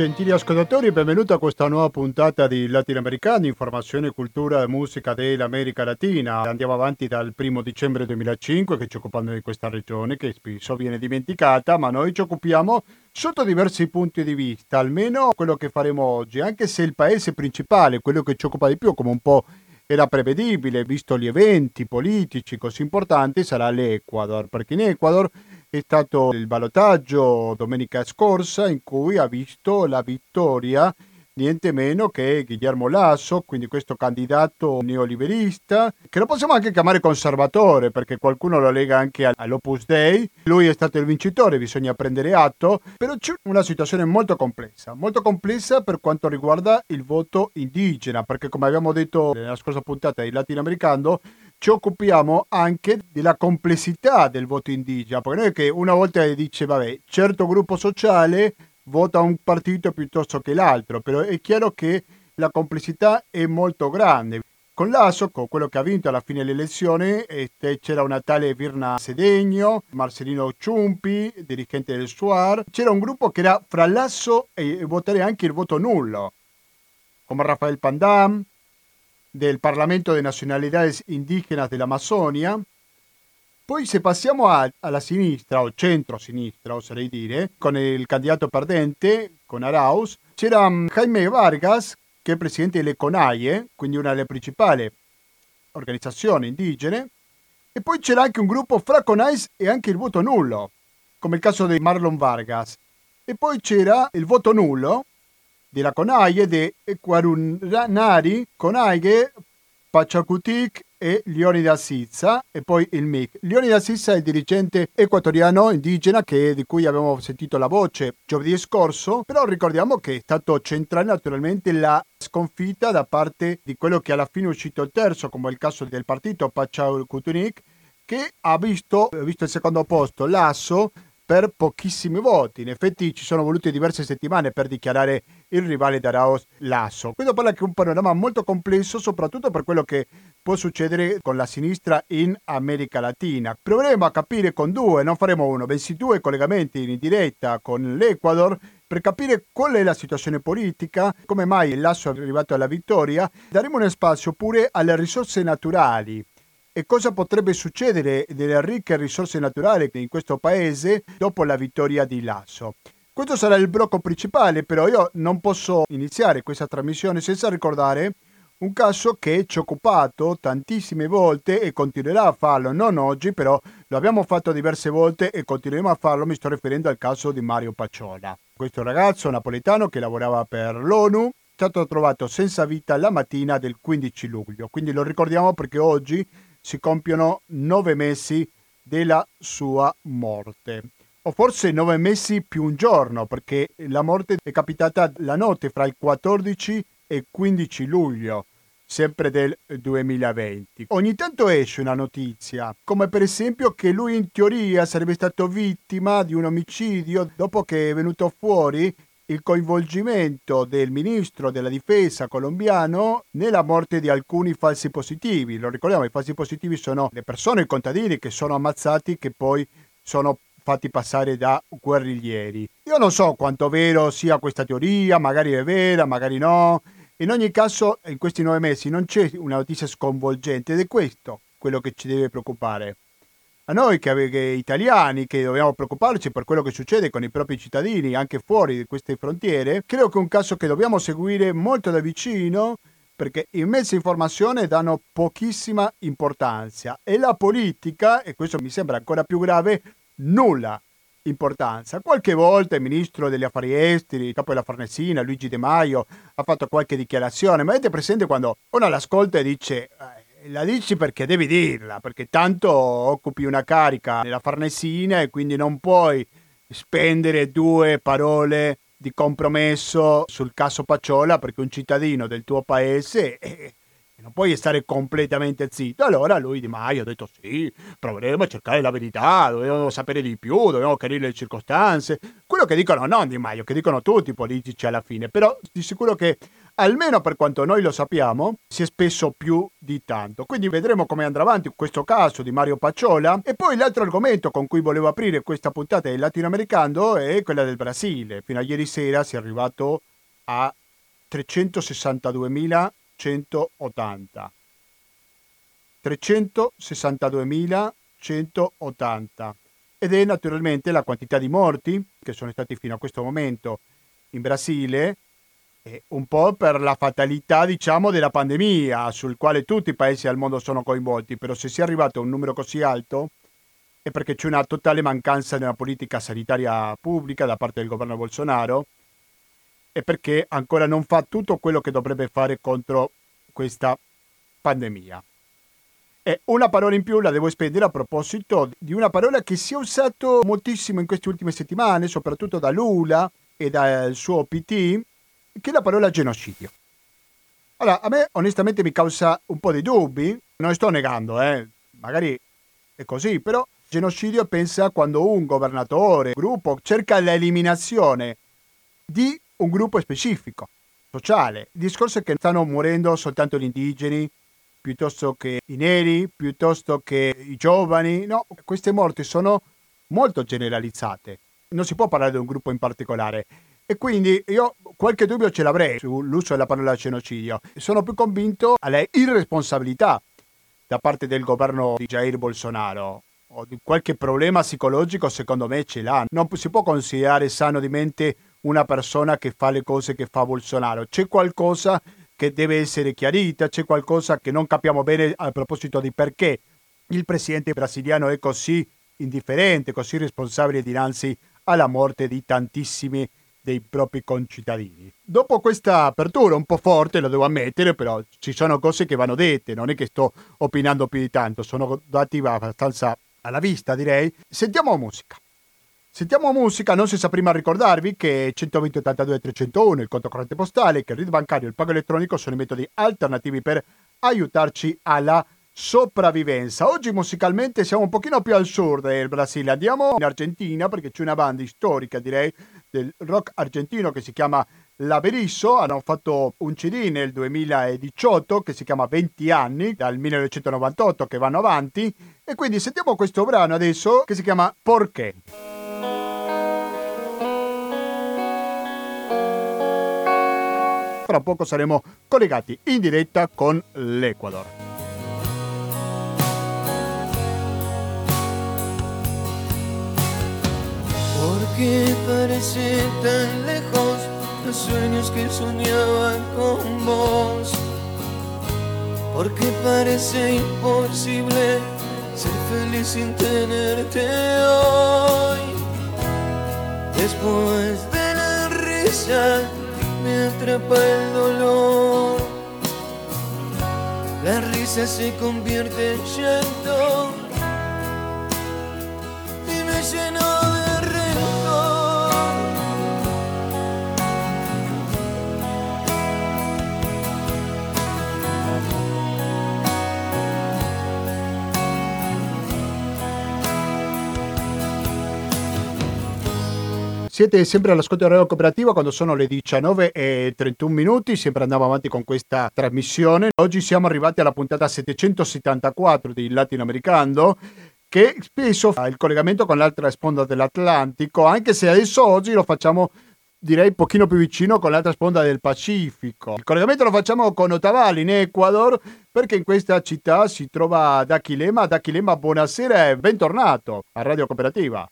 gentili ascoltatori, benvenuti a questa nuova puntata di Latinoamericani, informazione, cultura e musica dell'America Latina. Andiamo avanti dal primo dicembre 2005 che ci occupiamo di questa regione che spesso viene dimenticata, ma noi ci occupiamo sotto diversi punti di vista, almeno quello che faremo oggi, anche se il paese principale, quello che ci occupa di più, come un po' era prevedibile, visto gli eventi politici così importanti, sarà l'Ecuador, perché in Ecuador è stato il ballottaggio domenica scorsa in cui ha visto la vittoria niente meno che Guillermo Lasso, quindi questo candidato neoliberista, che lo possiamo anche chiamare conservatore perché qualcuno lo lega anche all'Opus Dei. Lui è stato il vincitore, bisogna prendere atto, però c'è una situazione molto complessa, molto complessa per quanto riguarda il voto indigena, perché come abbiamo detto nella scorsa puntata di Latinoamericano, ci occupiamo anche della complessità del voto indigena, perché non è che una volta dice, vabbè, certo gruppo sociale vota un partito piuttosto che l'altro, però è chiaro che la complessità è molto grande. Con Lasso, con quello che ha vinto alla fine dell'elezione, este, c'era una tale Virna Sedegno, Marcelino Ciumpi, dirigente del SUAR, c'era un gruppo che era fra Lasso e votare anche il voto nullo, come Rafael Pandam, del Parlamento de Nacionalidades Indígenas dell'Amazzonia, poi se passiamo a, alla sinistra, o centro-sinistra oserei dire, con il candidato perdente, con Arauz, c'era um, Jaime Vargas, che è presidente delle CONAIE, quindi una delle principali organizzazioni indigene, e poi c'era anche un gruppo fra CONAIS e anche il voto nullo, come il caso di Marlon Vargas. E poi c'era il voto nullo della CONAIE di Equarunari, CONAIE, Pachacutic e Leonidas Sizza e poi il MIC. Leonidas Sizza è il dirigente equatoriano indigena che, di cui abbiamo sentito la voce giovedì scorso, però ricordiamo che è stato centrale naturalmente la sconfitta da parte di quello che alla fine è uscito il terzo, come il caso del partito Pachacutic, che ha visto, visto il secondo posto, Lasso, per pochissimi voti. In effetti ci sono volute diverse settimane per dichiarare il rivale d'Araos Lasso. Questo parla è un panorama molto complesso, soprattutto per quello che può succedere con la sinistra in America Latina. Proveremo a capire con due, non faremo uno, bensì due collegamenti in diretta con l'Ecuador per capire qual è la situazione politica, come mai il Lasso è arrivato alla vittoria. Daremo uno spazio pure alle risorse naturali e cosa potrebbe succedere delle ricche risorse naturali in questo paese dopo la vittoria di Lasso. Questo sarà il blocco principale, però io non posso iniziare questa trasmissione senza ricordare un caso che ci ha occupato tantissime volte e continuerà a farlo, non oggi, però lo abbiamo fatto diverse volte e continueremo a farlo, mi sto riferendo al caso di Mario Pacciola. Questo ragazzo napoletano che lavorava per l'ONU è stato trovato senza vita la mattina del 15 luglio, quindi lo ricordiamo perché oggi si compiono nove mesi della sua morte. O forse nove mesi più un giorno, perché la morte è capitata la notte fra il 14 e 15 luglio, sempre del 2020. Ogni tanto esce una notizia, come per esempio che lui in teoria sarebbe stato vittima di un omicidio dopo che è venuto fuori il coinvolgimento del ministro della difesa colombiano nella morte di alcuni falsi positivi. Lo ricordiamo, i falsi positivi sono le persone, i contadini che sono ammazzati che poi sono fatti passare da guerriglieri. Io non so quanto vero sia questa teoria, magari è vera, magari no. In ogni caso, in questi nove mesi non c'è una notizia sconvolgente ed è questo quello che ci deve preoccupare a noi che, che, italiani che dobbiamo preoccuparci per quello che succede con i propri cittadini anche fuori di queste frontiere, credo che è un caso che dobbiamo seguire molto da vicino perché i mezzi di informazione danno pochissima importanza e la politica, e questo mi sembra ancora più grave, nulla importanza. Qualche volta il ministro degli affari esteri, il capo della Farnesina, Luigi De Maio, ha fatto qualche dichiarazione, ma avete presente quando uno l'ascolta e dice eh, la dici perché devi dirla, perché tanto occupi una carica nella Farnesina e quindi non puoi spendere due parole di compromesso sul caso Pacciola perché un cittadino del tuo paese eh, non puoi stare completamente zitto. Allora lui Di Maio ha detto sì, proveremo a cercare la verità, dobbiamo sapere di più, dobbiamo chiarire le circostanze. Quello che dicono non Di Maio, che dicono tutti i politici alla fine, però di sicuro che almeno per quanto noi lo sappiamo, si è speso più di tanto. Quindi vedremo come andrà avanti questo caso di Mario Pacciola. E poi l'altro argomento con cui volevo aprire questa puntata del latinoamericano è quella del Brasile. Fino a ieri sera si è arrivato a 362.180. 362.180 ed è naturalmente la quantità di morti che sono stati fino a questo momento in Brasile eh, un po' per la fatalità, diciamo, della pandemia, sul quale tutti i paesi al mondo sono coinvolti, però se si è arrivato a un numero così alto è perché c'è una totale mancanza di una politica sanitaria pubblica da parte del governo Bolsonaro e perché ancora non fa tutto quello che dovrebbe fare contro questa pandemia. E una parola in più la devo spendere a proposito di una parola che si è usato moltissimo in queste ultime settimane, soprattutto da Lula e dal suo PT, che la parola genocidio. Allora, a me onestamente mi causa un po' di dubbi, non sto negando, eh, magari è così, però genocidio pensa quando un governatore, un gruppo, cerca l'eliminazione di un gruppo specifico, sociale. Il discorso è che stanno morendo soltanto gli indigeni, piuttosto che i neri, piuttosto che i giovani. No, queste morti sono molto generalizzate. Non si può parlare di un gruppo in particolare. E quindi io qualche dubbio ce l'avrei sull'uso della parola genocidio. Sono più convinto alle irresponsabilità da parte del governo di Jair Bolsonaro. Qualche problema psicologico secondo me ce l'ha. Non si può considerare sano di mente una persona che fa le cose che fa Bolsonaro. C'è qualcosa che deve essere chiarita, c'è qualcosa che non capiamo bene a proposito di perché il presidente brasiliano è così indifferente, così responsabile dinanzi alla morte di tantissimi dei propri concittadini. Dopo questa apertura un po' forte, lo devo ammettere, però ci sono cose che vanno dette, non è che sto opinando più di tanto, sono dati abbastanza alla vista direi. Sentiamo musica. Sentiamo musica, non senza prima ricordarvi che 120 82 301 il conto corrente postale, che il RID bancario e il pago elettronico sono i metodi alternativi per aiutarci alla sopravvivenza. Oggi musicalmente siamo un pochino più al sud del Brasile, andiamo in Argentina perché c'è una banda storica direi del rock argentino che si chiama La Berisso, hanno fatto un CD nel 2018 che si chiama 20 anni, dal 1998 che vanno avanti e quindi sentiamo questo brano adesso che si chiama Porché. Fra poco saremo collegati in diretta con l'Ecuador. Porque parece tan lejos los sueños que soñaba con vos. Porque parece imposible ser feliz sin tenerte hoy. Después de la risa me atrapa el dolor. La risa se convierte en llanto y me lleno Siete sempre all'ascolto di Radio Cooperativa quando sono le 19 e 31 minuti, sempre andiamo avanti con questa trasmissione. Oggi siamo arrivati alla puntata 774 di Latinoamericano che spesso fa il collegamento con l'altra sponda dell'Atlantico, anche se adesso oggi lo facciamo direi un pochino più vicino con l'altra sponda del Pacifico. Il collegamento lo facciamo con Otavalo in Ecuador perché in questa città si trova D'Achilema. D'Achilema, buonasera e bentornato a Radio Cooperativa.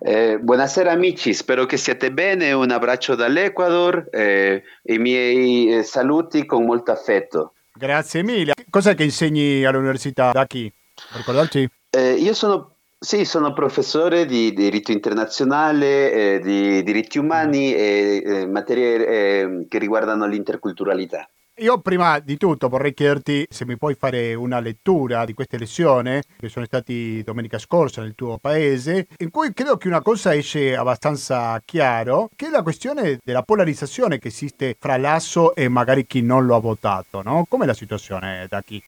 Eh, buonasera amici, spero che siate bene, un abbraccio dall'Ecuador e eh, i miei eh, saluti con molto affetto. Grazie mille. Cos'è che insegni all'università da chi? Ricordarci? Eh, io sono, sì, sono professore di diritto internazionale, eh, di diritti umani e eh, materie che riguardano l'interculturalità. Io prima di tutto vorrei chiederti se mi puoi fare una lettura di queste lezioni che sono stati domenica scorsa nel tuo paese, in cui credo che una cosa esce abbastanza chiaro, che è la questione della polarizzazione che esiste fra l'Asso e magari chi non lo ha votato, no? Com'è la situazione da chi?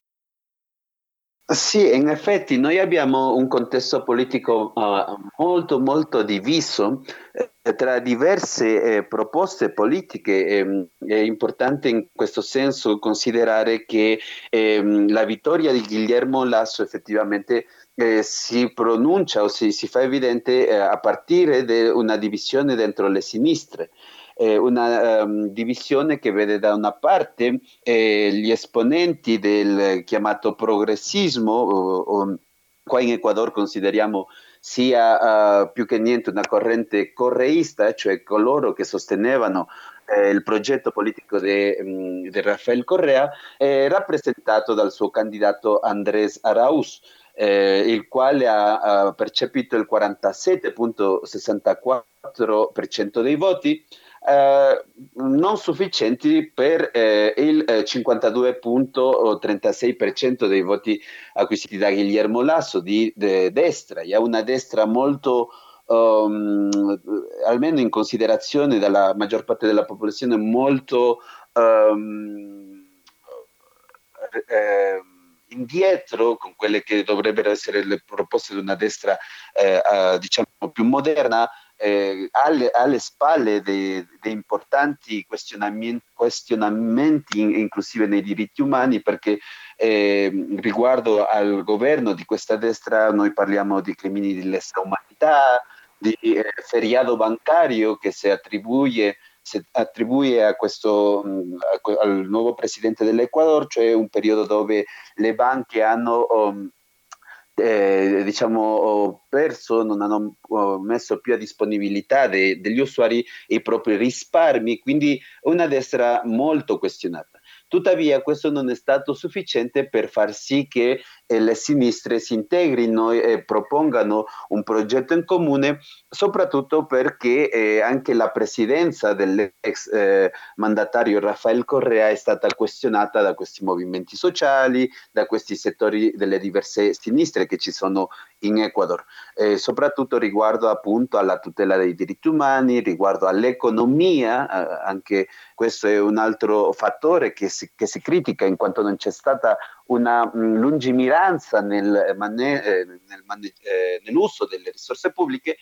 Sì, in effetti noi abbiamo un contesto politico uh, molto molto diviso eh, tra diverse eh, proposte politiche. Eh, è importante in questo senso considerare che ehm, la vittoria di Guillermo Lasso effettivamente eh, si pronuncia o si, si fa evidente eh, a partire da una divisione dentro le sinistre eh, una um, divisione che vede da una parte eh, gli esponenti del chiamato progressismo, o, o, qua in Ecuador consideriamo sia uh, più che niente una corrente correista, cioè coloro che sostenevano eh, il progetto politico di um, Rafael Correa, rappresentato dal suo candidato Andrés Arauz. Eh, il quale ha, ha percepito il 47,64% dei voti, eh, non sufficienti per eh, il eh, 52.36% dei voti acquisiti da Guillermo Lasso di de destra. È una destra molto, um, almeno in considerazione dalla maggior parte della popolazione, molto um, eh, indietro con quelle che dovrebbero essere le proposte di una destra eh, diciamo più moderna eh, alle, alle, spalle dei importanti questionamenti, questionamenti, inclusive nei diritti umani, perché eh, riguardo al governo di questa destra noi parliamo di crimini di lesa umanità, di eh, feriado bancario che si attribuye, si attribuye a questo, a, al nuovo presidente dell'Ecuador, cioè un periodo dove le banche hanno... Um, eh, diciamo, perso, non hanno messo più a disponibilità de, degli usuari i propri risparmi, quindi una destra molto questionata. Tuttavia questo non è stato sufficiente per far sì che eh, le sinistre si integrino e propongano un progetto in comune, soprattutto perché eh, anche la presidenza dell'ex eh, mandatario Rafael Correa è stata questionata da questi movimenti sociali, da questi settori delle diverse sinistre che ci sono in Ecuador, eh, soprattutto riguardo appunto alla tutela dei diritti umani, riguardo all'economia, eh, anche questo è un altro fattore che si, che si critica in quanto non c'è stata una mm, lungimiranza nel mane- eh, nel mane- eh, nell'uso delle risorse pubbliche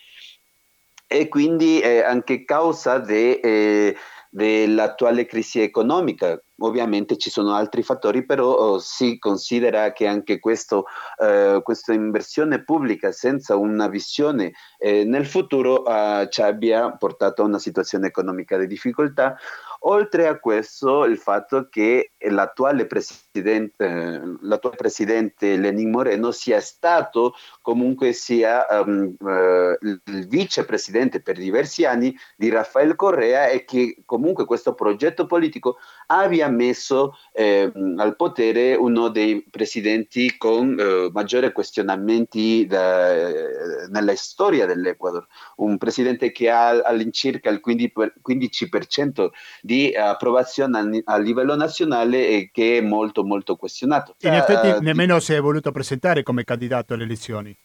e quindi anche causa de, eh, dell'attuale crisi economica. Ovviamente ci sono altri fattori, però oh, si considera che anche questo, eh, questa inversione pubblica senza una visione eh, nel futuro eh, ci abbia portato a una situazione economica di difficoltà. Oltre a questo, il fatto che l'attuale presidente, l'attuale presidente Lenin Moreno sia stato comunque sia um, uh, il vicepresidente per diversi anni di Rafael Correa e che comunque questo progetto politico abbia messo eh, al potere uno dei presidenti con eh, maggiori questionamenti da, eh, nella storia dell'Ecuador, un presidente che ha all'incirca il 15% di approvazione a, livello nazionale e che è molto molto questionato. In effetti uh, nemmeno si è voluto presentare come candidato alle elezioni.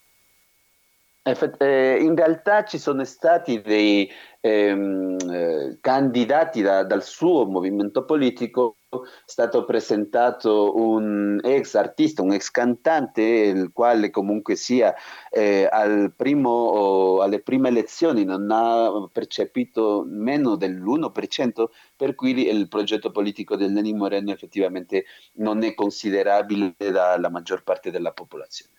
Eh, in realtà ci sono stati dei ehm, eh, candidati da, dal suo movimento politico, stato presentato un ex artista, un ex cantante, il quale comunque sia eh, al primo, alle prime elezioni non ha percepito meno dell'1%, per cui il progetto politico del Lenin Moreno effettivamente non è considerabile dalla maggior parte della popolazione.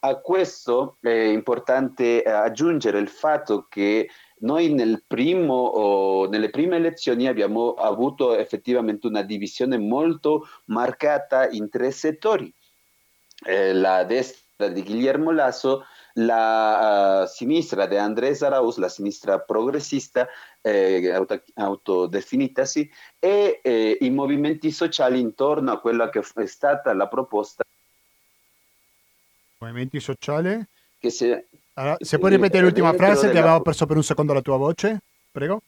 A questo è importante aggiungere il fatto che noi nel primo, oh, nelle prime elezioni abbiamo avuto effettivamente una divisione molto marcata in tre settori. Eh, la destra di Guillermo Lasso, la uh, sinistra di Andrés Arauz, la sinistra progressista, eh, auto, autodefinitasi, e eh, i movimenti sociali intorno a quella che è stata la proposta Movimenti sociali? Che se, allora, se puoi ripetere l'ultima frase che avevo perso per un secondo la tua voce, prego.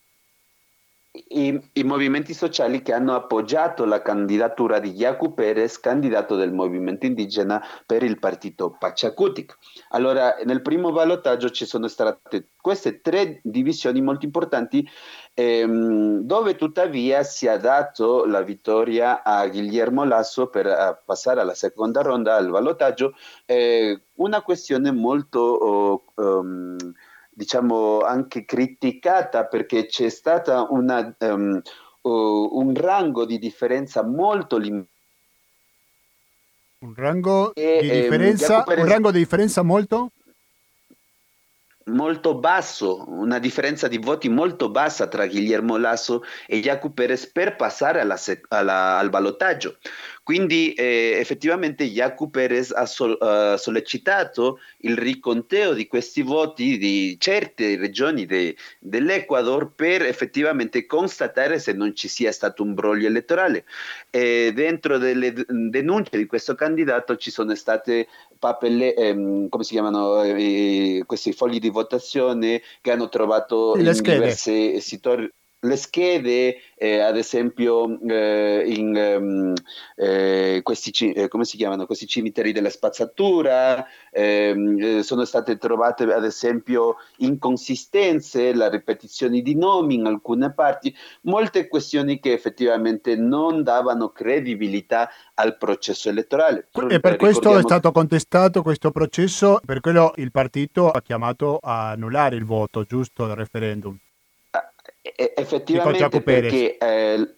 I, i, movimenti sociali che hanno appoggiato la candidatura di Yacu Perez, candidato del movimento indigena per il partito Pachacutic. Allora, nel primo ballottaggio ci sono state queste tre divisioni molto importanti, ehm, dove tuttavia si è dato la vittoria a Guillermo Lasso per uh, passare alla seconda ronda al ballottaggio, eh, una questione molto... Oh, um, diciamo anche criticata perché c'è stata una, um, un rango di differenza molto limitato. Un rango, e, di differenza, um, un rango di differenza molto? molto basso, una differenza di voti molto bassa tra Guillermo Lasso e Jacob Perez per passare alla, alla, al ballottaggio. Quindi eh, effettivamente Jacob Perez ha sol, uh, sollecitato il riconteo di questi voti di certe regioni de, dell'Ecuador per effettivamente constatare se non ci sia stato un broglio elettorale. E dentro delle denunce di questo candidato ci sono state papelle, ehm, come si chiamano, eh, questi fogli di votazione che hanno trovato in diversi sitori le schede, eh, ad esempio, eh, in um, eh, questi, eh, come si chiamano, questi cimiteri della spazzatura, ehm, eh, sono state trovate, ad esempio, inconsistenze, la ripetizione di nomi in alcune parti, molte questioni che effettivamente non davano credibilità al processo elettorale. E per questo è stato contestato questo processo, per quello il partito ha chiamato a annullare il voto, giusto, del referendum effettivamente perché, eh,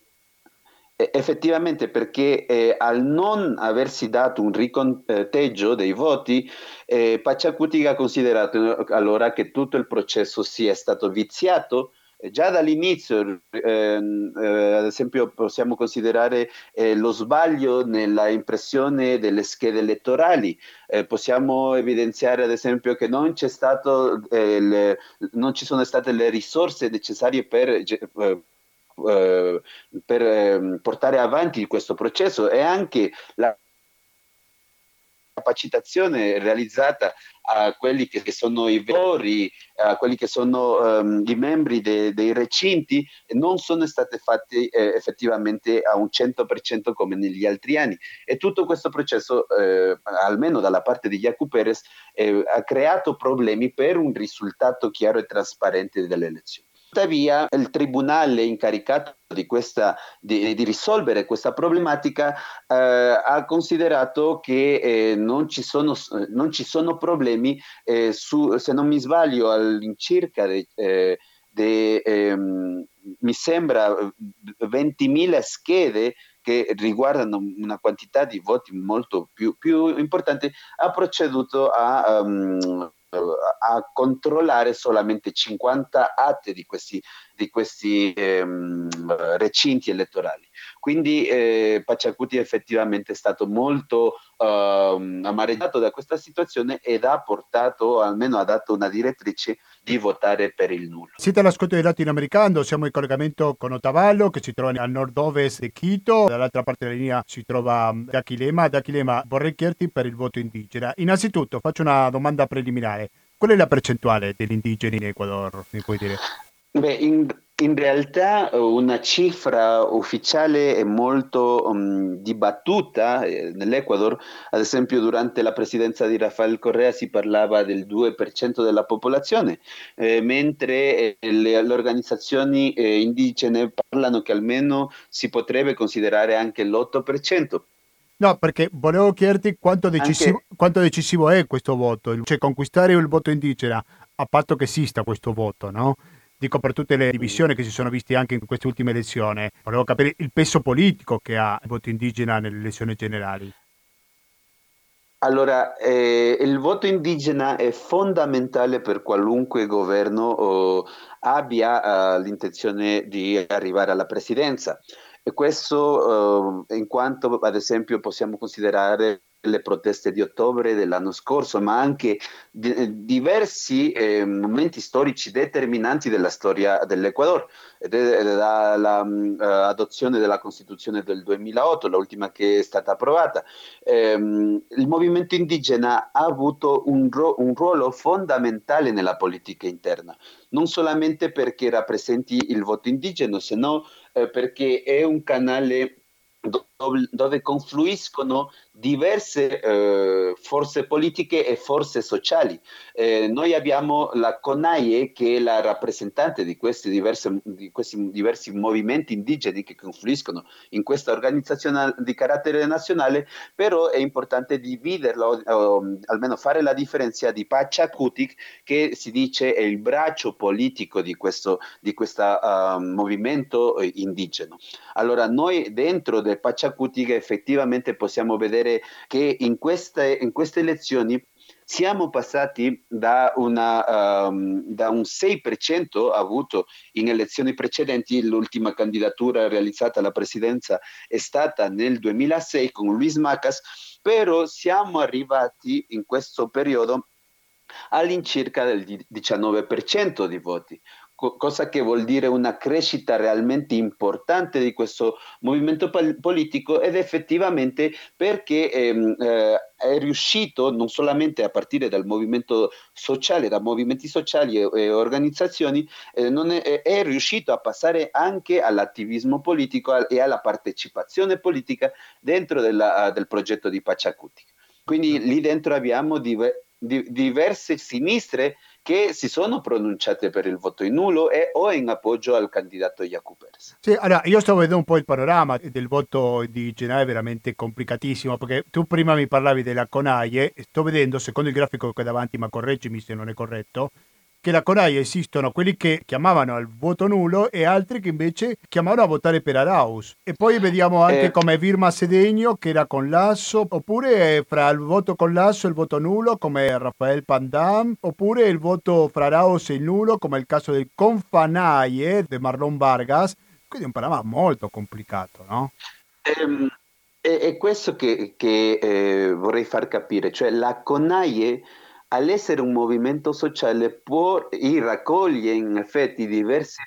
effettivamente perché eh, al non aversi dato un riconteggio dei voti, eh, Pacciacuti ha considerato allora che tutto il processo sia stato viziato già dall'inizio, ehm, eh, ad esempio, possiamo considerare eh, lo sbaglio nella impressione delle schede elettorali. Eh, possiamo evidenziare, ad esempio, che non, stato, eh, le, non ci sono state le risorse necessarie per eh, eh, per ehm, portare avanti questo processo e anche la capacitazione realizzata a quelli che, sono i vettori, a quelli che sono um, i membri de, dei recinti, non sono state fatte eh, effettivamente a un 100% come negli altri anni. E tutto questo processo, eh, almeno dalla parte di Jacob Perez, eh, ha creato problemi per un risultato chiaro e trasparente delle elezioni. Tuttavia il tribunale incaricato di, questa, di, di risolvere questa problematica eh, ha considerato che eh, non, ci sono, non, ci sono, problemi, eh, su, se non mi sbaglio, all'incirca de, eh, de, ehm, mi sembra 20.000 schede che riguardano una quantità di voti molto più, più importante, ha proceduto a um, a controllare solamente 50 atti di questi, di questi ehm, recinti elettorali. Quindi eh, effettivamente è stato molto eh, amareggiato da questa situazione ed ha portato, almeno ha dato una direttrice di votare per il nullo. Siete all'ascolto di Latinoamericano, siamo in collegamento con Ottavallo che si trova a nord-ovest di Quito, dall'altra parte della linea si trova D'Achilema. D'Achilema, vorrei chiederti per il voto indigena. Innanzitutto faccio una domanda preliminare. Qual è la percentuale degli indigeni in Ecuador, mi puoi dire? Beh, in, in realtà eh, una cifra ufficiale è molto um, dibattuta eh, nell'Ecuador, ad esempio durante la presidenza di Rafael Correa si parlava del 2% della popolazione, eh, mentre eh, le, le, organizzazioni eh, indigene parlano che almeno si potrebbe considerare anche l'8%. No, perché volevo chiederti quanto decisivo, anche... quanto decisivo è questo voto, cioè conquistare il voto indigena, a patto che esista questo voto, no? Dico per tutte le divisioni che si sono viste anche in queste ultime elezioni, volevo capire il peso politico che ha il voto indigena nelle elezioni generali. Allora, eh, il voto indigena è fondamentale per qualunque governo oh, abbia uh, l'intenzione di arrivare alla presidenza. E questo uh, in quanto, ad esempio, possiamo considerare le proteste di ottobre dell'anno scorso, ma anche di, diversi eh, momenti storici determinanti della storia dell'Ecuador, dall'adozione uh, della Costituzione del 2008, l'ultima che è stata approvata. Eh, il movimento indigena ha avuto un, ro- un ruolo fondamentale nella politica interna, non solamente perché rappresenti il voto indigeno, se no eh, perché è un canale dove confluiscono diverse eh, forze politiche e forze sociali. Eh, noi abbiamo la CONAIE che è la rappresentante di questi, diverse, di questi diversi movimenti indigeni che confluiscono in questa organizzazione di carattere nazionale, però è importante dividerlo, o, o almeno fare la differenza di Pachacutic che si dice è il braccio politico di questo di questo uh, movimento indigeno. Allora noi dentro del Pachacutic effettivamente possiamo vedere che in queste, in queste elezioni siamo passati da, una, um, da, un 6% avuto in elezioni precedenti, l'ultima candidatura realizzata alla presidenza è stata nel 2006 con Luis Macas, però siamo arrivati in questo periodo all'incirca del 19% di voti, cosa che vuol dire una crescita realmente importante di questo movimento politico ed effettivamente perché ehm, eh, è riuscito non solamente a partire dal movimento sociale, da movimenti sociali e, e organizzazioni, eh, è, è, riuscito a passare anche all'attivismo politico e alla partecipazione politica dentro della, del progetto di Pachacuti. Quindi lì dentro abbiamo diver, di, diverse sinistre che si sono pronunciate per il voto in nullo e o in appoggio al candidato Jacupers. Sì, allora io sto vedendo un po' il panorama del voto di Gennaio, veramente complicatissimo, perché tu prima mi parlavi della Conaie, sto vedendo, secondo il grafico che ho davanti, ma correggimi se non è corretto, che la CONAI esistono quelli che chiamavano al voto nullo e altri che invece chiamavano a votare per Araus. E poi vediamo anche eh. come Virma Sedegno che era con Lasso, oppure fra il voto con Lasso e il voto nullo come Rafael Pandam, oppure il voto fra Araus e il nullo come il caso del Confanaie di Marlon Vargas. Quindi è un panorama molto complicato, no? Ehm, è, è, questo che, che eh, vorrei far capire, cioè la CONAIE all'essere un movimento sociale può e raccoglie in effetti diverse,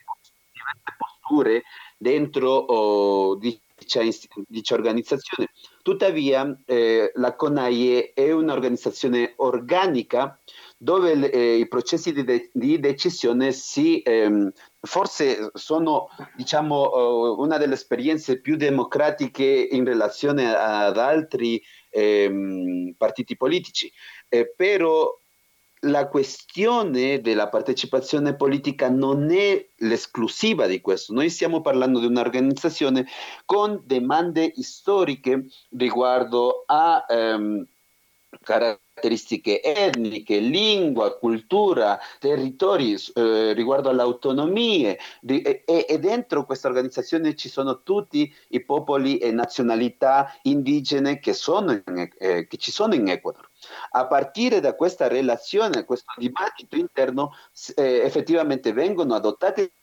diverse posture dentro oh, dicha, dicha, organizzazione. Tuttavia eh, la CONAIE è un'organizzazione organica dove eh, i processi di, de- di decisione si, ehm, forse sono diciamo, uh, una delle esperienze più democratiche in relazione ad altri ehm, partiti politici eh, però la questione della partecipazione politica non è l'esclusiva di questo. Noi stiamo parlando di un'organizzazione con domande storiche riguardo a ehm, caratteristiche etniche, lingua, cultura, territori, eh, riguardo alle autonomie di, e, e, dentro questa organizzazione ci sono tutti i popoli e nazionalità indigene che, sono in, eh, che ci sono in Ecuador. A partire da questa relazione, questo dibattito interno, eh, effettivamente vengono adottate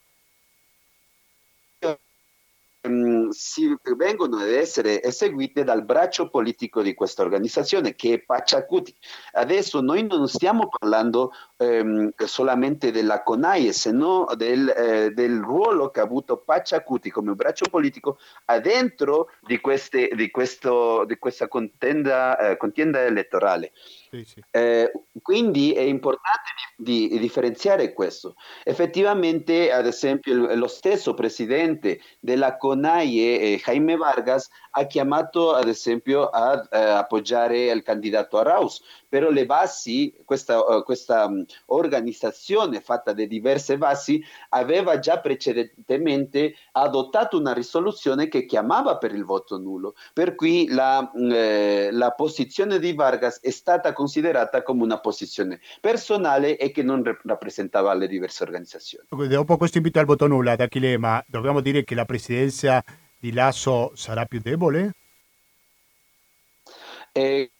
Ehm, si vengono ad essere eseguite dal braccio politico di questa organizzazione che è Pachacuti. Adesso noi non stiamo parlando ehm, solamente della CONAIE, se no del, eh, del, ruolo che ha avuto Pachacuti come braccio politico adentro di, queste, di, questo, di questa contenda, eh, contienda elettorale. Eh, quindi è importante di, di, differenziare questo. Effettivamente, ad esempio, lo stesso presidente della CONAIE, eh, Jaime Vargas, ha chiamato ad esempio a eh, appoggiare il candidato a Raus, però le basi, questa, uh, questa um, organizzazione fatta di diverse basi aveva già precedentemente adottato una risoluzione che chiamava per il voto nullo, per cui la, eh, la posizione di Vargas è stata considerata come una posizione personale e che non rappresentava le diverse organizzazioni. Dopo questo invito al voto nullo ad Achille, dobbiamo dire che la presidenza di Lasso sarà più debole? Eh,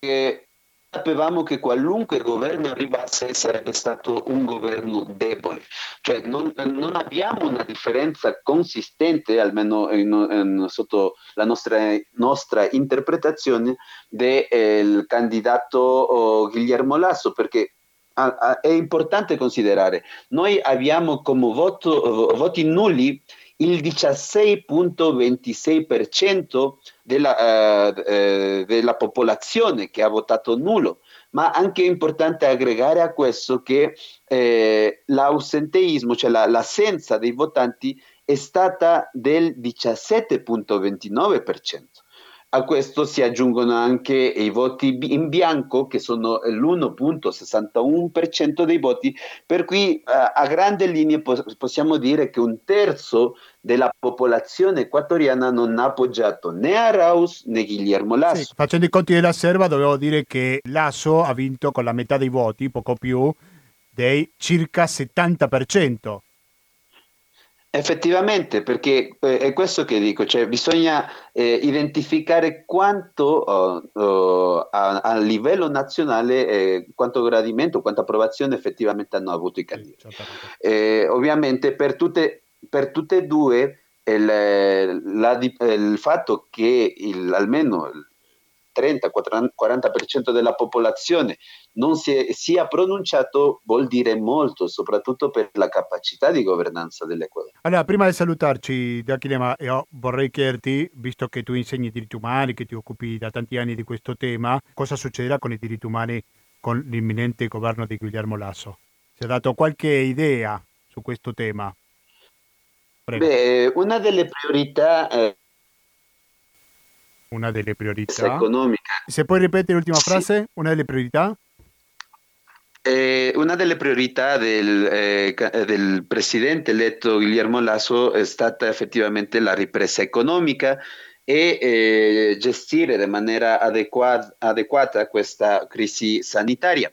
eh, sapevamo che qualunque governo arrivasse sarebbe stato un governo debole, cioè non, non abbiamo una differenza consistente, almeno in, in, sotto la nostra, nostra interpretazione, del eh, candidato oh, Guillermo Lasso, perché è importante considerare, noi abbiamo come voto, voti nulli il 16.26% della, eh, eh, della popolazione che ha votato nullo, ma anche è importante aggregare a questo che eh, l'ausenteismo, cioè la, l'assenza dei votanti, è stata del 17.29%. A questo si aggiungono anche i voti in bianco, che sono l'1.61% dei voti, per cui a grandi linee possiamo dire che un terzo della popolazione equatoriana non ha appoggiato né Arauz né Guillermo Lasso. Sì, facendo i conti della serva, dovevo dire che Lasso ha vinto con la metà dei voti, poco più, dei circa 70%. Effettivamente, perché eh, è questo che dico, cioè bisogna eh, identificare quanto uh, uh, a, a, livello nazionale, eh, quanto gradimento, quanta approvazione effettivamente hanno avuto i candidati. Sì, ovviamente per tutte, per tutte e due il, la, il fatto che il, almeno 30-40% della popolazione non si è, sia pronunciato vuol dire molto, soprattutto per la capacità di governanza dell'Ecuador. Allora, prima di salutarci, D'Achille, io vorrei chiederti, visto che tu insegni diritti umani, che ti occupi da tanti anni di questo tema, cosa succederà con i diritti umani con l'imminente governo di Guillermo Lasso? Si è dato qualche idea su questo tema? Prego. Beh, una delle priorità eh, una delle priorità. Economica. Se puoi ripetere l'ultima sì. frase, una delle priorità? Eh, una delle priorità del, eh, del, presidente eletto Guillermo Lasso è stata effettivamente la ripresa economica e eh, gestire in maniera adeguata, adeguata questa crisi sanitaria.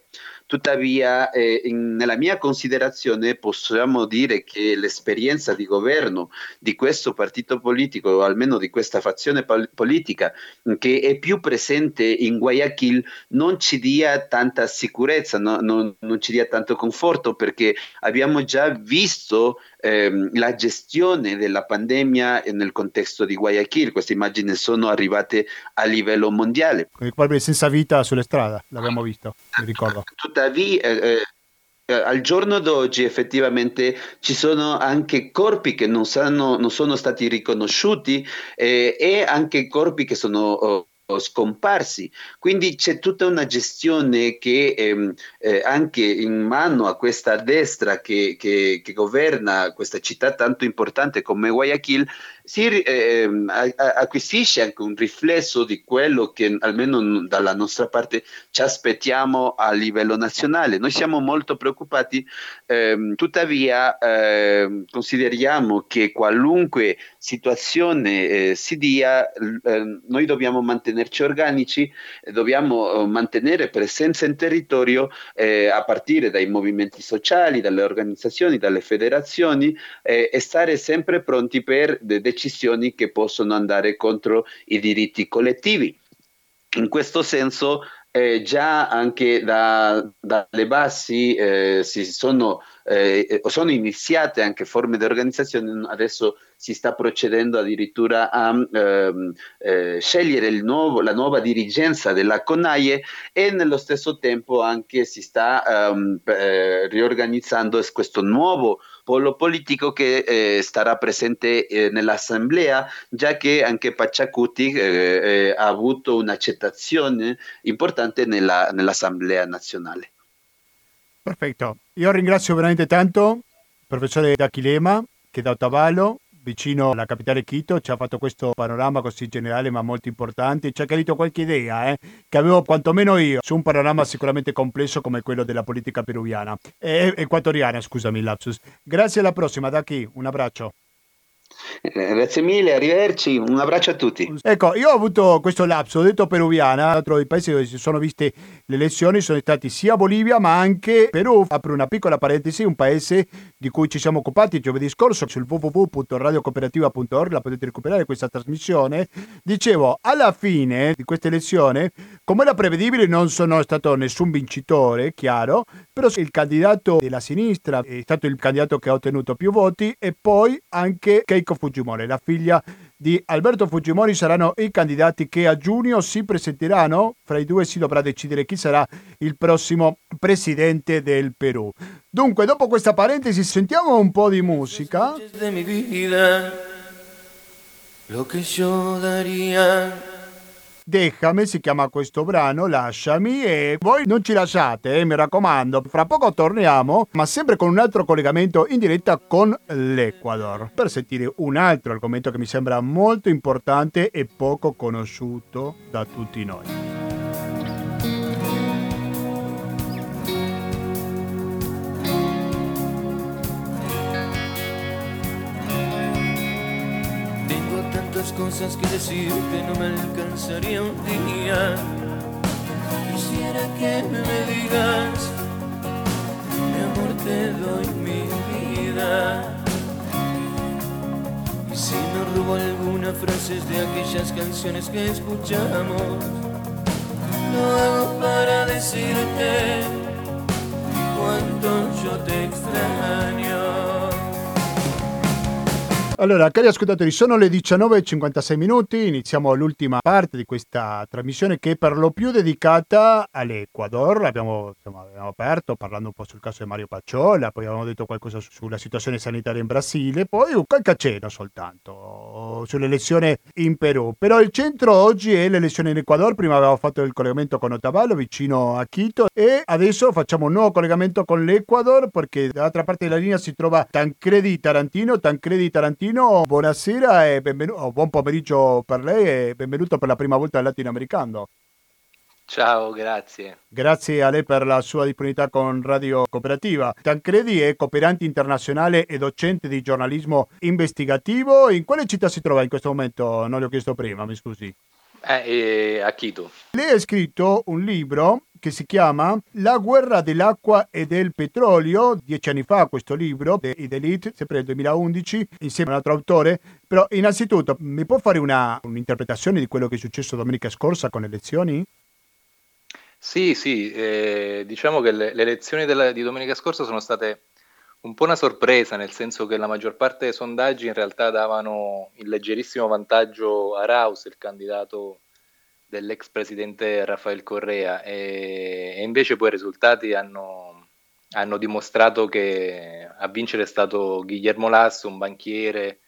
Tuttavia, eh, in, nella mia considerazione possiamo dire che l'esperienza di governo di questo partito politico, o almeno di questa fazione pol- politica, che è più presente in Guayaquil, non ci dia tanta sicurezza, no? non, non, ci dia tanto conforto, perché abbiamo già visto ehm, la gestione della pandemia nel contesto di Guayaquil. Queste immagini sono arrivate a livello mondiale. Con il quadro senza vita sulle strade, l'abbiamo visto, mi ricordo tuttavia eh, eh, al giorno d'oggi effettivamente ci sono anche corpi che non, sanno, non sono stati riconosciuti eh, e anche corpi che sono oh, scomparsi. Quindi c'è tutta una gestione che ehm, eh, anche in mano a questa destra che, che, che, governa questa città tanto importante come Guayaquil si eh, acquisisce anche un riflesso di quello che almeno dalla nostra parte ci aspettiamo a livello nazionale. Noi siamo molto preoccupati, ehm, tuttavia eh, consideriamo che qualunque situazione eh, si dia, eh, noi dobbiamo mantenerci organici, dobbiamo eh, mantenere presenza in territorio eh, a partire dai movimenti sociali, dalle organizzazioni, dalle federazioni e stare sempre pronti per de- decisioni che possono andare contro i diritti collettivi. In questo senso eh, già anche da, dalle basi eh, si sono, eh, sono, iniziate anche forme di organizzazione, adesso si sta procedendo addirittura a ehm, eh, scegliere nuovo, la nuova dirigenza della CONAIE e nello stesso tempo anche si sta ehm, eh, riorganizzando questo nuovo polo politico che eh, starà presente eh, nell'assemblea, già che anche Pachacuti eh, eh, ha avuto un'accettazione importante nella, nell'assemblea nazionale. Perfetto, io ringrazio veramente tanto il professore D'Achilema che da Ottavalo vicino alla capitale Quito, ci ha fatto questo panorama così generale ma molto importante, ci ha chiarito qualche idea eh, che avevo quantomeno io su un panorama sicuramente complesso come quello della politica peruviana, eh, equatoriana, scusami lapsus. Grazie alla prossima, da qui, un abbraccio. Eh, grazie mille, arrivederci, un abbraccio a tutti. Ecco, io ho avuto questo lapso, ho detto peruviana, altro dei paesi dove si sono viste le elezioni sono stati sia Bolivia ma anche Perù. Apro una piccola parentesi, un paese di cui ci siamo occupati giovedì scorso sul www.radiocooperativa.org, la potete recuperare questa trasmissione. Dicevo, alla fine di questa elezione, come era prevedibile, non sono stato nessun vincitore, chiaro, però il candidato della sinistra è stato il candidato che ha ottenuto più voti e poi anche Keiko Fujimori, la figlia di Alberto Fujimori saranno i candidati che a giugno si presenteranno. Fra i due si dovrà decidere chi sarà il prossimo presidente del Perù. Dunque, dopo questa parentesi, sentiamo un po' di musica. Lo che io daría Déjame si chiama questo brano, lasciami e voi non ci lasciate, eh, mi raccomando. Fra poco torniamo, ma sempre con un altro collegamento in diretta con l'Ecuador, per sentire un altro argomento che mi sembra molto importante e poco conosciuto da tutti noi. Cosas que decirte no me alcanzaría un día. Quisiera que me digas, mi amor te doy mi vida. Y si me robo algunas frases de aquellas canciones que escuchamos, lo hago para decirte cuánto yo te extraño. Allora, cari ascoltatori, sono le 19.56 minuti, iniziamo l'ultima parte di questa trasmissione che è per lo più dedicata all'Ecuador. L'abbiamo insomma, abbiamo aperto parlando un po' sul caso di Mario Pacciola, poi abbiamo detto qualcosa sulla situazione sanitaria in Brasile, poi qualche accenno soltanto sull'elezione in Perù. Però il centro oggi è l'elezione in Ecuador, prima avevamo fatto il collegamento con Otavalo vicino a Quito e adesso facciamo un nuovo collegamento con l'Ecuador perché dall'altra parte della linea si trova Tancredi Tarantino. Tancredi Tarantino Valentino, buonasera e benvenuto, buon pomeriggio per lei e benvenuto per la prima volta al latinoamericano. Ciao, grazie. Grazie a lei per la sua disponibilità con Radio Cooperativa. Tancredi è cooperante internazionale e docente di giornalismo investigativo. In quale città si trova in questo momento? Non le ho chiesto prima, mi scusi. Eh, a Quito. Lei ha scritto un libro che si chiama La guerra dell'acqua e del petrolio, dieci anni fa questo libro, di Elite, sempre nel 2011, insieme a un altro autore, però innanzitutto mi può fare una, un'interpretazione di quello che è successo domenica scorsa con le elezioni? Sì, sì, eh, diciamo che le, le elezioni della, di domenica scorsa sono state un po' una sorpresa, nel senso che la maggior parte dei sondaggi in realtà davano il leggerissimo vantaggio a Raus, il candidato dell'ex presidente Rafael Correa, e, e invece poi i risultati hanno, hanno, dimostrato che a vincere è stato Guillermo Lasso, un banchiere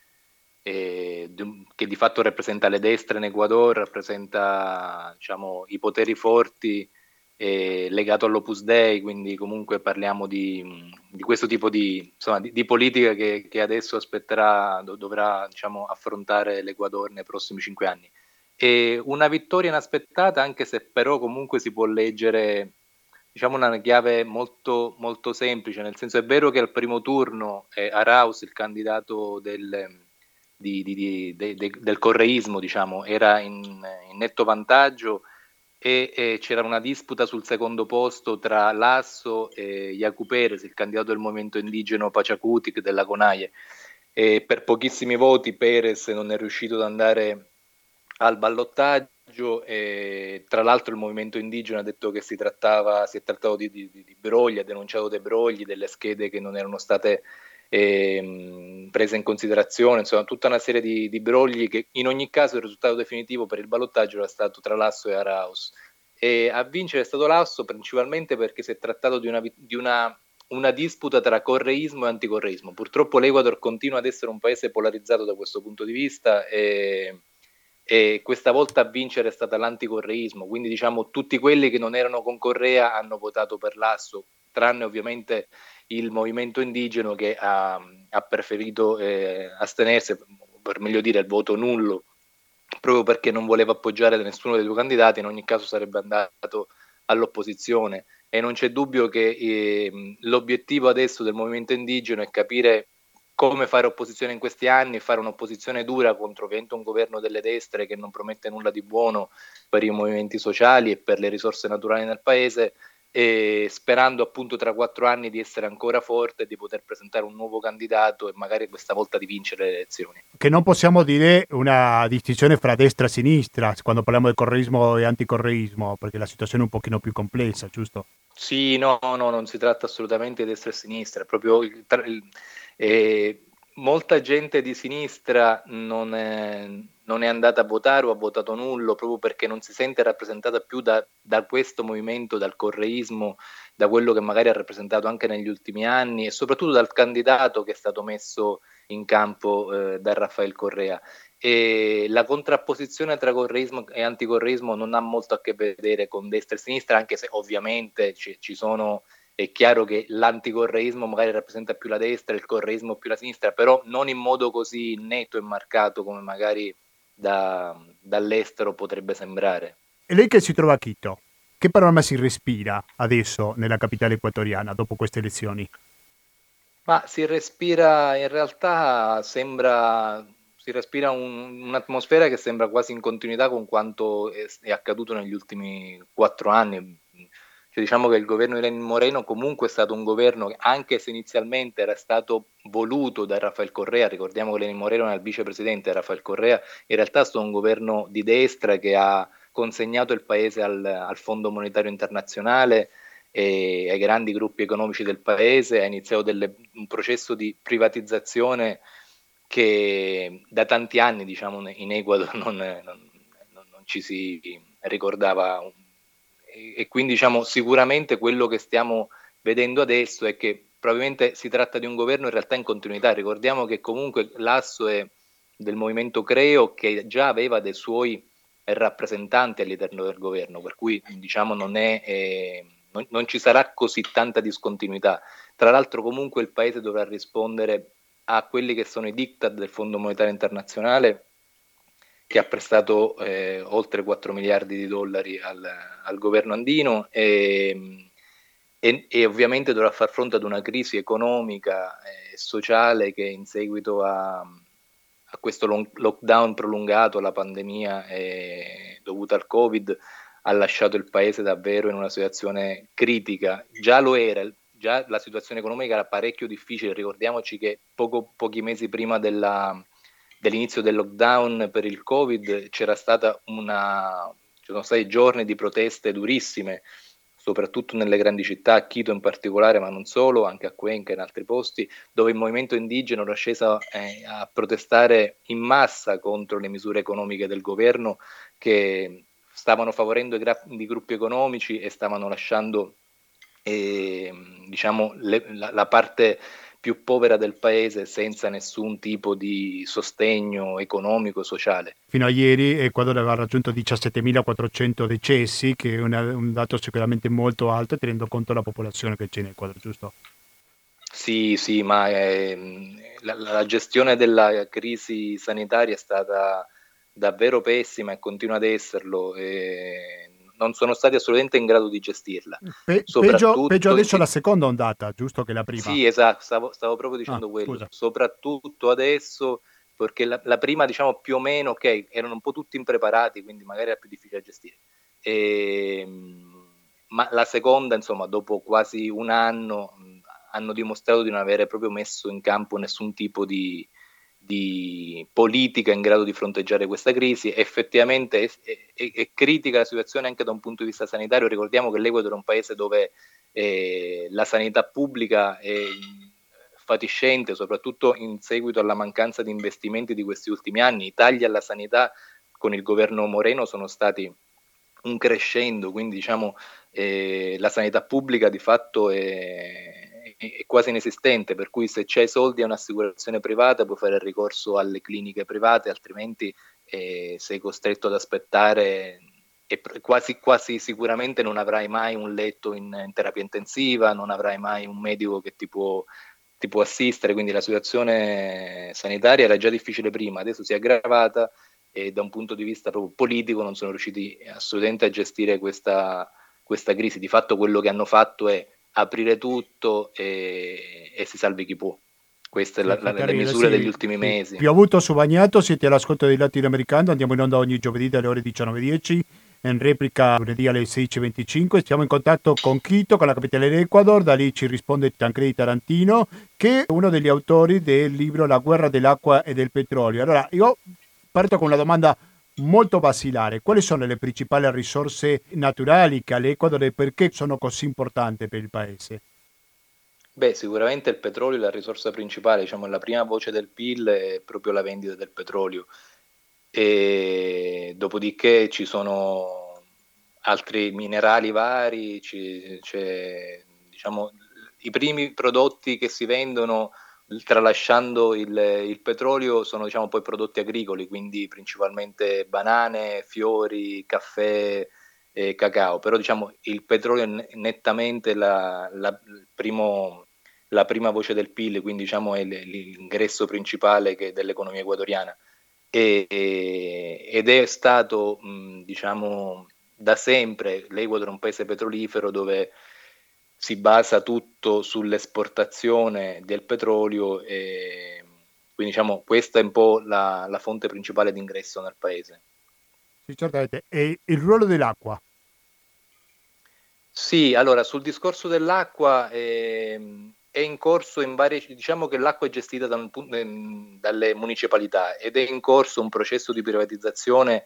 eh, che di fatto rappresenta le destre in Ecuador, rappresenta diciamo, i poteri forti eh, legato all'Opus Dei, quindi comunque parliamo di, di questo tipo di, insomma, di, di politica che, che, adesso aspetterà, dovrà diciamo, affrontare l'Ecuador nei prossimi cinque anni. E una vittoria inaspettata, anche se però comunque si può leggere diciamo una chiave molto, molto semplice, nel senso è vero che al primo turno eh, Arauz, il candidato del, di, di, di, del correismo, diciamo, era in, in netto vantaggio, e, e, c'era una disputa sul secondo posto tra Lasso e Jacu Perez, il candidato del movimento indigeno Pachacutic della Conaie. E per pochissimi voti Perez non è riuscito ad andare al ballottaggio e tra l'altro il movimento indigeno ha detto che si, trattava, si è trattato di, di, di brogli, ha denunciato dei brogli, delle schede che non erano state eh, prese in considerazione, insomma tutta una serie di, di, brogli che in ogni caso il risultato definitivo per il ballottaggio era stato tra Lasso e Araus. E a vincere è stato Lasso principalmente perché si è trattato di una, di una, una disputa tra correismo e anticorreismo. Purtroppo l'Equador continua ad essere un paese polarizzato da questo punto di vista e, e questa volta a vincere è stata l'anticorreismo, quindi diciamo tutti quelli che non erano con Correa hanno votato per Lasso, tranne ovviamente il movimento indigeno che ha, ha preferito eh, astenersi, per meglio dire il voto nullo, proprio perché non voleva appoggiare nessuno dei due candidati, in ogni caso sarebbe andato all'opposizione. E non c'è dubbio che eh, l'obiettivo adesso del movimento indigeno è capire come fare opposizione in questi anni, fare un'opposizione dura contro ovviamente un governo delle destre che non promette nulla di buono per i movimenti sociali e per le risorse naturali nel paese e sperando appunto tra quattro anni di essere ancora forte e di poter presentare un nuovo candidato e magari questa volta di vincere le elezioni. Che non possiamo dire una distinzione fra destra e sinistra quando parliamo di correismo e anticorreismo, perché la situazione è un pochino più complessa, giusto? Sì, no, no, non si tratta assolutamente di destra e sinistra, proprio il, il, eh, molta gente di sinistra non è, non è, andata a votare o ha votato nullo proprio perché non si sente rappresentata più da, da, questo movimento, dal correismo, da quello che magari ha rappresentato anche negli ultimi anni e soprattutto dal candidato che è stato messo in campo eh, da Raffaele Correa. E la contrapposizione tra correismo e anticorreismo non ha molto a che vedere con destra e sinistra, anche se ovviamente ci, ci sono è chiaro che l'anticorreismo magari rappresenta più la destra, il correismo più la sinistra, però non in modo così netto e marcato come magari da, dall'estero potrebbe sembrare. E lei che si trova a Quito, che panorama si respira adesso nella capitale equatoriana dopo queste elezioni? Ma si respira, in realtà sembra, si respira un, un'atmosfera che sembra quasi in continuità con quanto è, è accaduto negli ultimi quattro anni, cioè, diciamo che il governo di Lenin Moreno comunque è stato un governo che, anche se inizialmente era stato voluto da Rafael Correa, ricordiamo che Lenin Moreno era il vicepresidente Rafael Correa, in realtà è stato un governo di destra che ha consegnato il paese al, al Fondo Monetario Internazionale e ai grandi gruppi economici del paese, ha iniziato delle, un processo di privatizzazione che da tanti anni diciamo, in Ecuador non, non, non, non ci si ricordava e quindi diciamo sicuramente quello che stiamo vedendo adesso è che probabilmente si tratta di un governo in realtà in continuità. Ricordiamo che comunque l'asso è del movimento Creo che già aveva dei suoi rappresentanti all'interno del governo, per cui diciamo non, è, eh, non, non ci sarà così tanta discontinuità. Tra l'altro comunque il Paese dovrà rispondere a quelli che sono i diktat del Fondo Monetario Internazionale che ha prestato eh, oltre 4 miliardi di dollari al, al governo andino e, e, e, ovviamente dovrà far fronte ad una crisi economica e sociale che in seguito a, a questo long, lockdown prolungato, alla pandemia eh, dovuta al Covid, ha lasciato il paese davvero in una situazione critica. Già lo era, già la situazione economica era parecchio difficile, ricordiamoci che poco, pochi mesi prima della dell'inizio del lockdown per il Covid c'era stata una, ci sono stati giorni di proteste durissime, soprattutto nelle grandi città, a Quito in particolare, ma non solo, anche a Cuenca e in altri posti, dove il movimento indigeno era sceso eh, a protestare in massa contro le misure economiche del governo che stavano favorendo i grandi gruppi economici e stavano lasciando eh, diciamo, le, la, la parte più povera del paese senza nessun tipo di sostegno economico e sociale. Fino a ieri Ecuador aveva raggiunto 17.400 decessi, che è un dato sicuramente molto alto tenendo conto della popolazione che c'è in Ecuador, giusto? Sì, sì, ma eh, la, la, gestione della crisi sanitaria è stata davvero pessima e continua ad esserlo. E non sono stati assolutamente in grado di gestirla. Pe- peggio, peggio, adesso in... la seconda ondata, giusto che la prima? Sì, esatto, stavo, stavo proprio dicendo ah, quello. Scusa. Soprattutto adesso, perché la, la, prima, diciamo, più o meno, ok, erano un po' tutti impreparati, quindi magari era più difficile da gestire. E, ehm, ma la seconda, insomma, dopo quasi un anno, hanno dimostrato di non avere proprio messo in campo nessun tipo di, di politica in grado di fronteggiare questa crisi. Effettivamente è, è, è, critica la situazione anche da un punto di vista sanitario. Ricordiamo che l'Equador è un paese dove eh, la sanità pubblica è fatiscente, soprattutto in seguito alla mancanza di investimenti di questi ultimi anni. I tagli alla sanità con il governo Moreno sono stati un crescendo, quindi diciamo eh, la sanità pubblica di fatto è, è quasi inesistente, per cui se c'hai soldi a un'assicurazione privata puoi fare ricorso alle cliniche private, altrimenti eh, sei costretto ad aspettare e quasi, quasi, sicuramente non avrai mai un letto in, in, terapia intensiva, non avrai mai un medico che ti può, ti può assistere, quindi la situazione sanitaria era già difficile prima, adesso si è aggravata e da un punto di vista proprio politico non sono riusciti assolutamente a gestire questa, questa crisi. Di fatto quello che hanno fatto è aprire tutto e, e si salvi chi può. Queste sono la, le misure sì, degli ultimi mesi. Piovuto su bagnato, siete all'ascolto del latinoamericano, andiamo in onda ogni giovedì dalle ore 19.10 in replica lunedì alle 16.25. Siamo in contatto con Quito, con la capitale dell'Ecuador, da lì ci risponde Tancredi Tarantino, che è uno degli autori del libro La guerra dell'acqua e del petrolio. Allora, io parto con una domanda molto basilare. Quali sono le principali risorse naturali che ha l'Ecuador e perché sono così importanti per il paese? Beh, sicuramente il petrolio è la risorsa principale, diciamo la prima voce del PIL è proprio la vendita del petrolio e dopodiché ci sono altri minerali vari, ci, diciamo, i primi prodotti che si vendono tralasciando il, il petrolio sono diciamo, poi prodotti agricoli, quindi principalmente banane, fiori, caffè e cacao, però diciamo, il petrolio è nettamente la, la, primo, la prima voce del PIL, quindi diciamo, è l'ingresso principale dell'economia ecuadoriana e, ed è stato, mh, diciamo, da sempre, l'Ecuador è un paese petrolifero dove si basa tutto sull'esportazione del petrolio e quindi diciamo questa è un po' la, la fonte principale di ingresso nel paese. Sì, certamente. E il ruolo dell'acqua? Sì, allora sul discorso dell'acqua eh, è in corso in varie, diciamo che l'acqua è gestita da un, dalle municipalità ed è in corso un processo di privatizzazione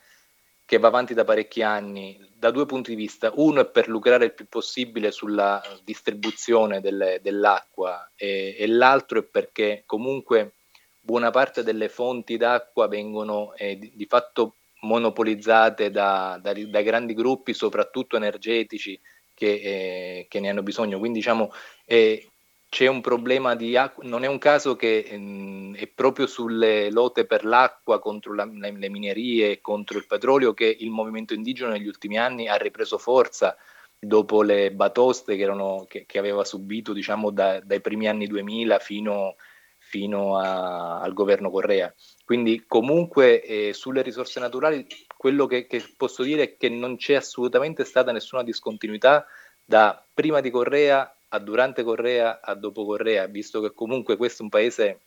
che va avanti da parecchi anni da due punti di vista. Uno è per lucrare il più possibile sulla distribuzione delle, dell'acqua e, e, l'altro è perché comunque buona parte delle fonti d'acqua vengono eh, di, di, fatto monopolizzate da, da, da, grandi gruppi, soprattutto energetici, che, eh, che ne hanno bisogno. Quindi diciamo eh, c'è un problema di acqua, non è un caso che mh, ehm, è proprio sulle lotte per l'acqua contro la, le, le minerie, contro il petrolio che il movimento indigeno negli ultimi anni ha ripreso forza dopo le batoste che, erano, che, che aveva subito diciamo, da, dai primi anni 2000 fino, fino a, al governo Correa. Quindi comunque eh, sulle risorse naturali quello che, che posso dire è che non c'è assolutamente stata nessuna discontinuità da prima di Correa a durante Correa, a dopo Correa, visto che comunque questo è un paese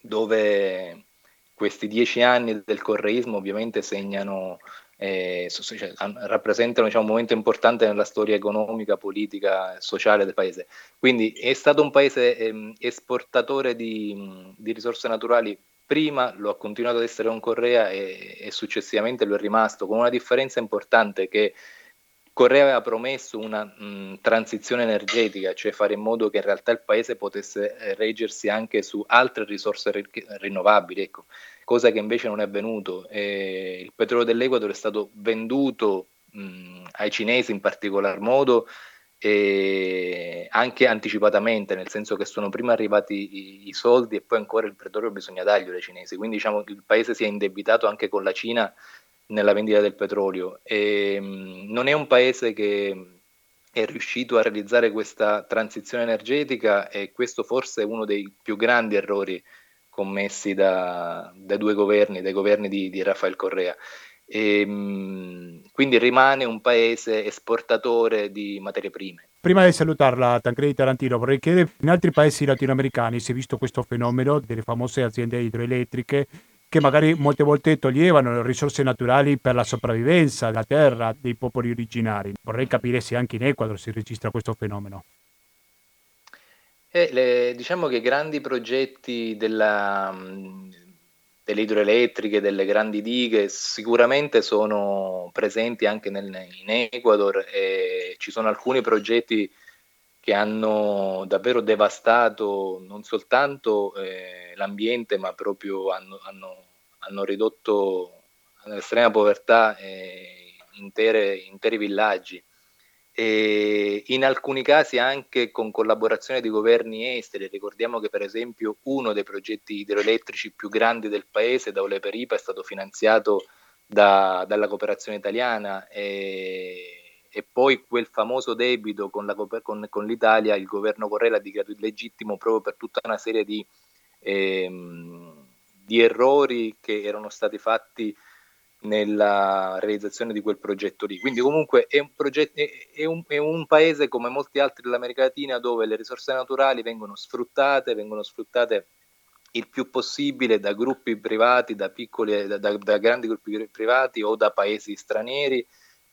dove questi dieci anni del correismo ovviamente segnano, eh, cioè, rappresentano diciamo, un momento importante nella storia economica, politica e sociale del paese. Quindi è stato un paese eh, esportatore di, di, risorse naturali prima, lo ha continuato ad essere con Correa e, e successivamente lo è rimasto, con una differenza importante che Correa aveva promesso una mh, transizione energetica, cioè fare in modo che in realtà il paese potesse eh, reggersi anche su altre risorse ri- rinnovabili, ecco, cosa che invece non è avvenuto. E il petrolio dell'Equador è stato venduto mh, ai cinesi in particolar modo e anche anticipatamente, nel senso che sono prima arrivati i, i soldi e poi ancora il petrolio bisogna darglielo ai cinesi. Quindi diciamo il paese si è indebitato anche con la Cina nella vendita del petrolio e mh, non è un paese che è riuscito a realizzare questa transizione energetica e questo forse è uno dei più grandi errori commessi da, dai due governi, dai governi di, di Rafael Correa. E, mh, quindi rimane un paese esportatore di materie prime. Prima di salutarla, Tancredi Tarantino, vorrei chiedere, in altri paesi latinoamericani si è visto questo fenomeno delle famose aziende idroelettriche che magari molte volte toglievano le risorse naturali per la sopravvivenza della terra dei popoli originari. Vorrei capire se anche in Ecuador si registra questo fenomeno. Eh, le, diciamo che i grandi progetti della, delle idroelettriche, delle grandi dighe, sicuramente sono presenti anche nel, in Ecuador e ci sono alcuni progetti che hanno davvero devastato non soltanto eh, l'ambiente, ma proprio hanno, hanno, hanno ridotto all'estrema povertà eh, intere, interi villaggi. E in alcuni casi anche con collaborazione di governi esteri. Ricordiamo che per esempio uno dei progetti idroelettrici più grandi del paese, da Oleperipa, è stato finanziato da, dalla cooperazione italiana e e poi quel famoso debito con, la, con, con l'Italia, il governo Correa ha dichiarato illegittimo proprio per tutta una serie di, ehm, di errori che erano stati fatti nella realizzazione di quel progetto lì. Quindi comunque è un, progetto, è, un, è un, paese come molti altri dell'America Latina dove le risorse naturali vengono sfruttate, vengono sfruttate il più possibile da gruppi privati, da piccoli, da, da, da grandi gruppi privati o da paesi stranieri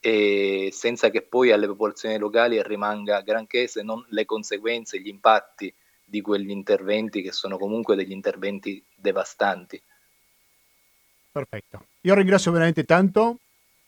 e senza che poi alle popolazioni locali rimanga granché se non le conseguenze, gli impatti di quegli interventi che sono comunque degli interventi devastanti. Perfetto. Io ringrazio veramente tanto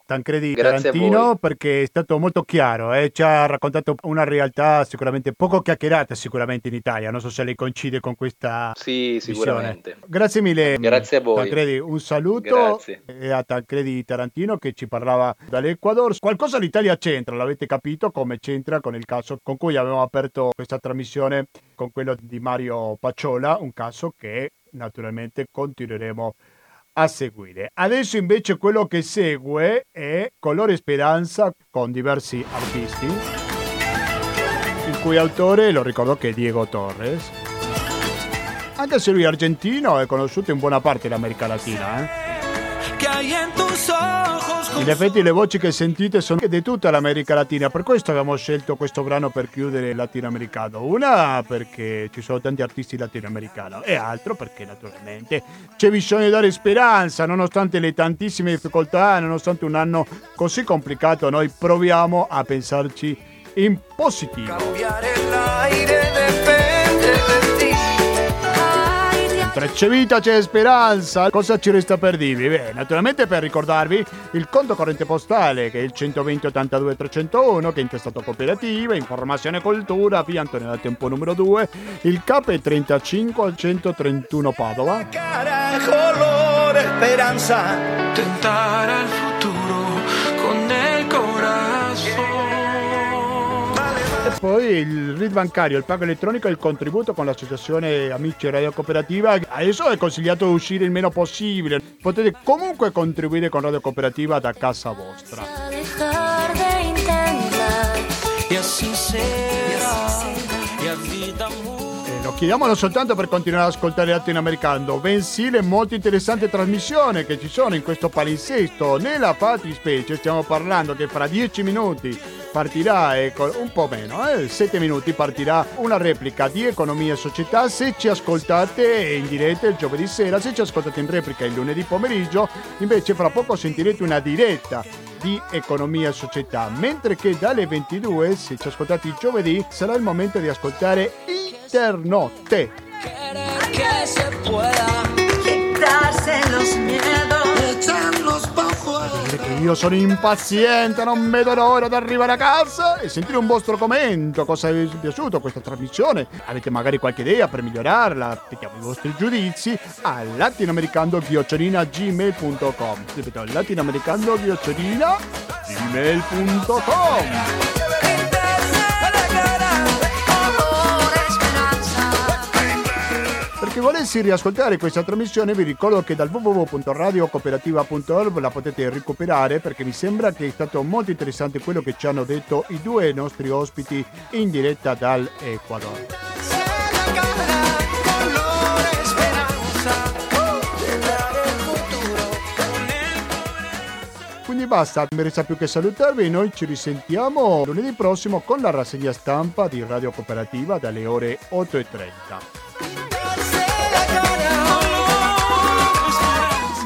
Tancredi Grazie Tarantino perché è stato molto chiaro, eh? ci ha raccontato una realtà sicuramente poco chiacchierata sicuramente in Italia, non so se lei coincide con questa Sì, sicuramente. Visione. Grazie mille. Grazie a voi. Tancredi, un saluto e a Tancredi Tarantino che ci parlava dall'Ecuador. Qualcosa l'Italia c'entra, l'avete capito come c'entra con il caso con cui abbiamo aperto questa trasmissione con quello di Mario Pacciola, un caso che naturalmente continueremo a a seguire. Adesso invece quello che segue è Colore Speranza con diversi artisti, il cui autore lo ricordo che è Diego Torres. Anche se lui è argentino, è conosciuto in buona parte dell'America Latina. Eh? In effetti le voci che sentite sono di tutta l'America Latina, per questo abbiamo scelto questo brano per chiudere il latinoamericano. Una perché ci sono tanti artisti latinoamericani e altro perché naturalmente c'è bisogno di dare speranza, nonostante le tantissime difficoltà, nonostante un anno così complicato, noi proviamo a pensarci in positivo. Cambiare l'aire c'è vita c'è speranza, cosa ci resta per dirvi? Beh, naturalmente per ricordarvi il conto corrente postale che è il 120 82 301 che è intestato cooperativa, informazione e cultura, via Antonio Tempo numero 2, il CAP è 35 al 131 Padova. Colore speranza, tentare al futuro poi il RID bancario, il pago elettronico e il contributo con l'associazione Amici Radio Cooperativa. Adesso è consigliato uscire il meno possibile. Potete comunque contribuire con Radio Cooperativa da casa vostra. E así será, e a vida lo chiediamo non soltanto per continuare ad ascoltare latinoamericano, bensì le molto interessanti trasmissioni che ci sono in questo palinsesto. Nella fattispecie stiamo parlando che fra dieci minuti partirà, ecco, un po' meno, eh, 7 minuti partirà una replica di Economia e Società. Se ci ascoltate in diretta il giovedì sera, se ci ascoltate in replica il lunedì pomeriggio, invece fra poco sentirete una diretta di Economia e Società, mentre che dalle 22, se ci ascoltate il giovedì, sarà il momento di ascoltare Internotte. Que se pueda quitarse los miedos, para io sono impaziente, non vedo l'ora di arrivare a casa e sentire un vostro commento. Cosa vi è piaciuto questa trasmissione? Avete magari qualche idea per migliorarla? Aspettiamo i vostri giudizi a latinoamericando-gmail.com Ripeto, latinoamericando-gmail.com volessi riascoltare questa trasmissione vi ricordo che dal www.radiocooperativa.org la potete recuperare perché mi sembra che è stato molto interessante quello che ci hanno detto i due nostri ospiti in diretta dal Ecuador. Quindi basta, mi resta più che salutarvi noi ci risentiamo lunedì prossimo con la rassegna stampa di Radio Cooperativa dalle ore 8.30.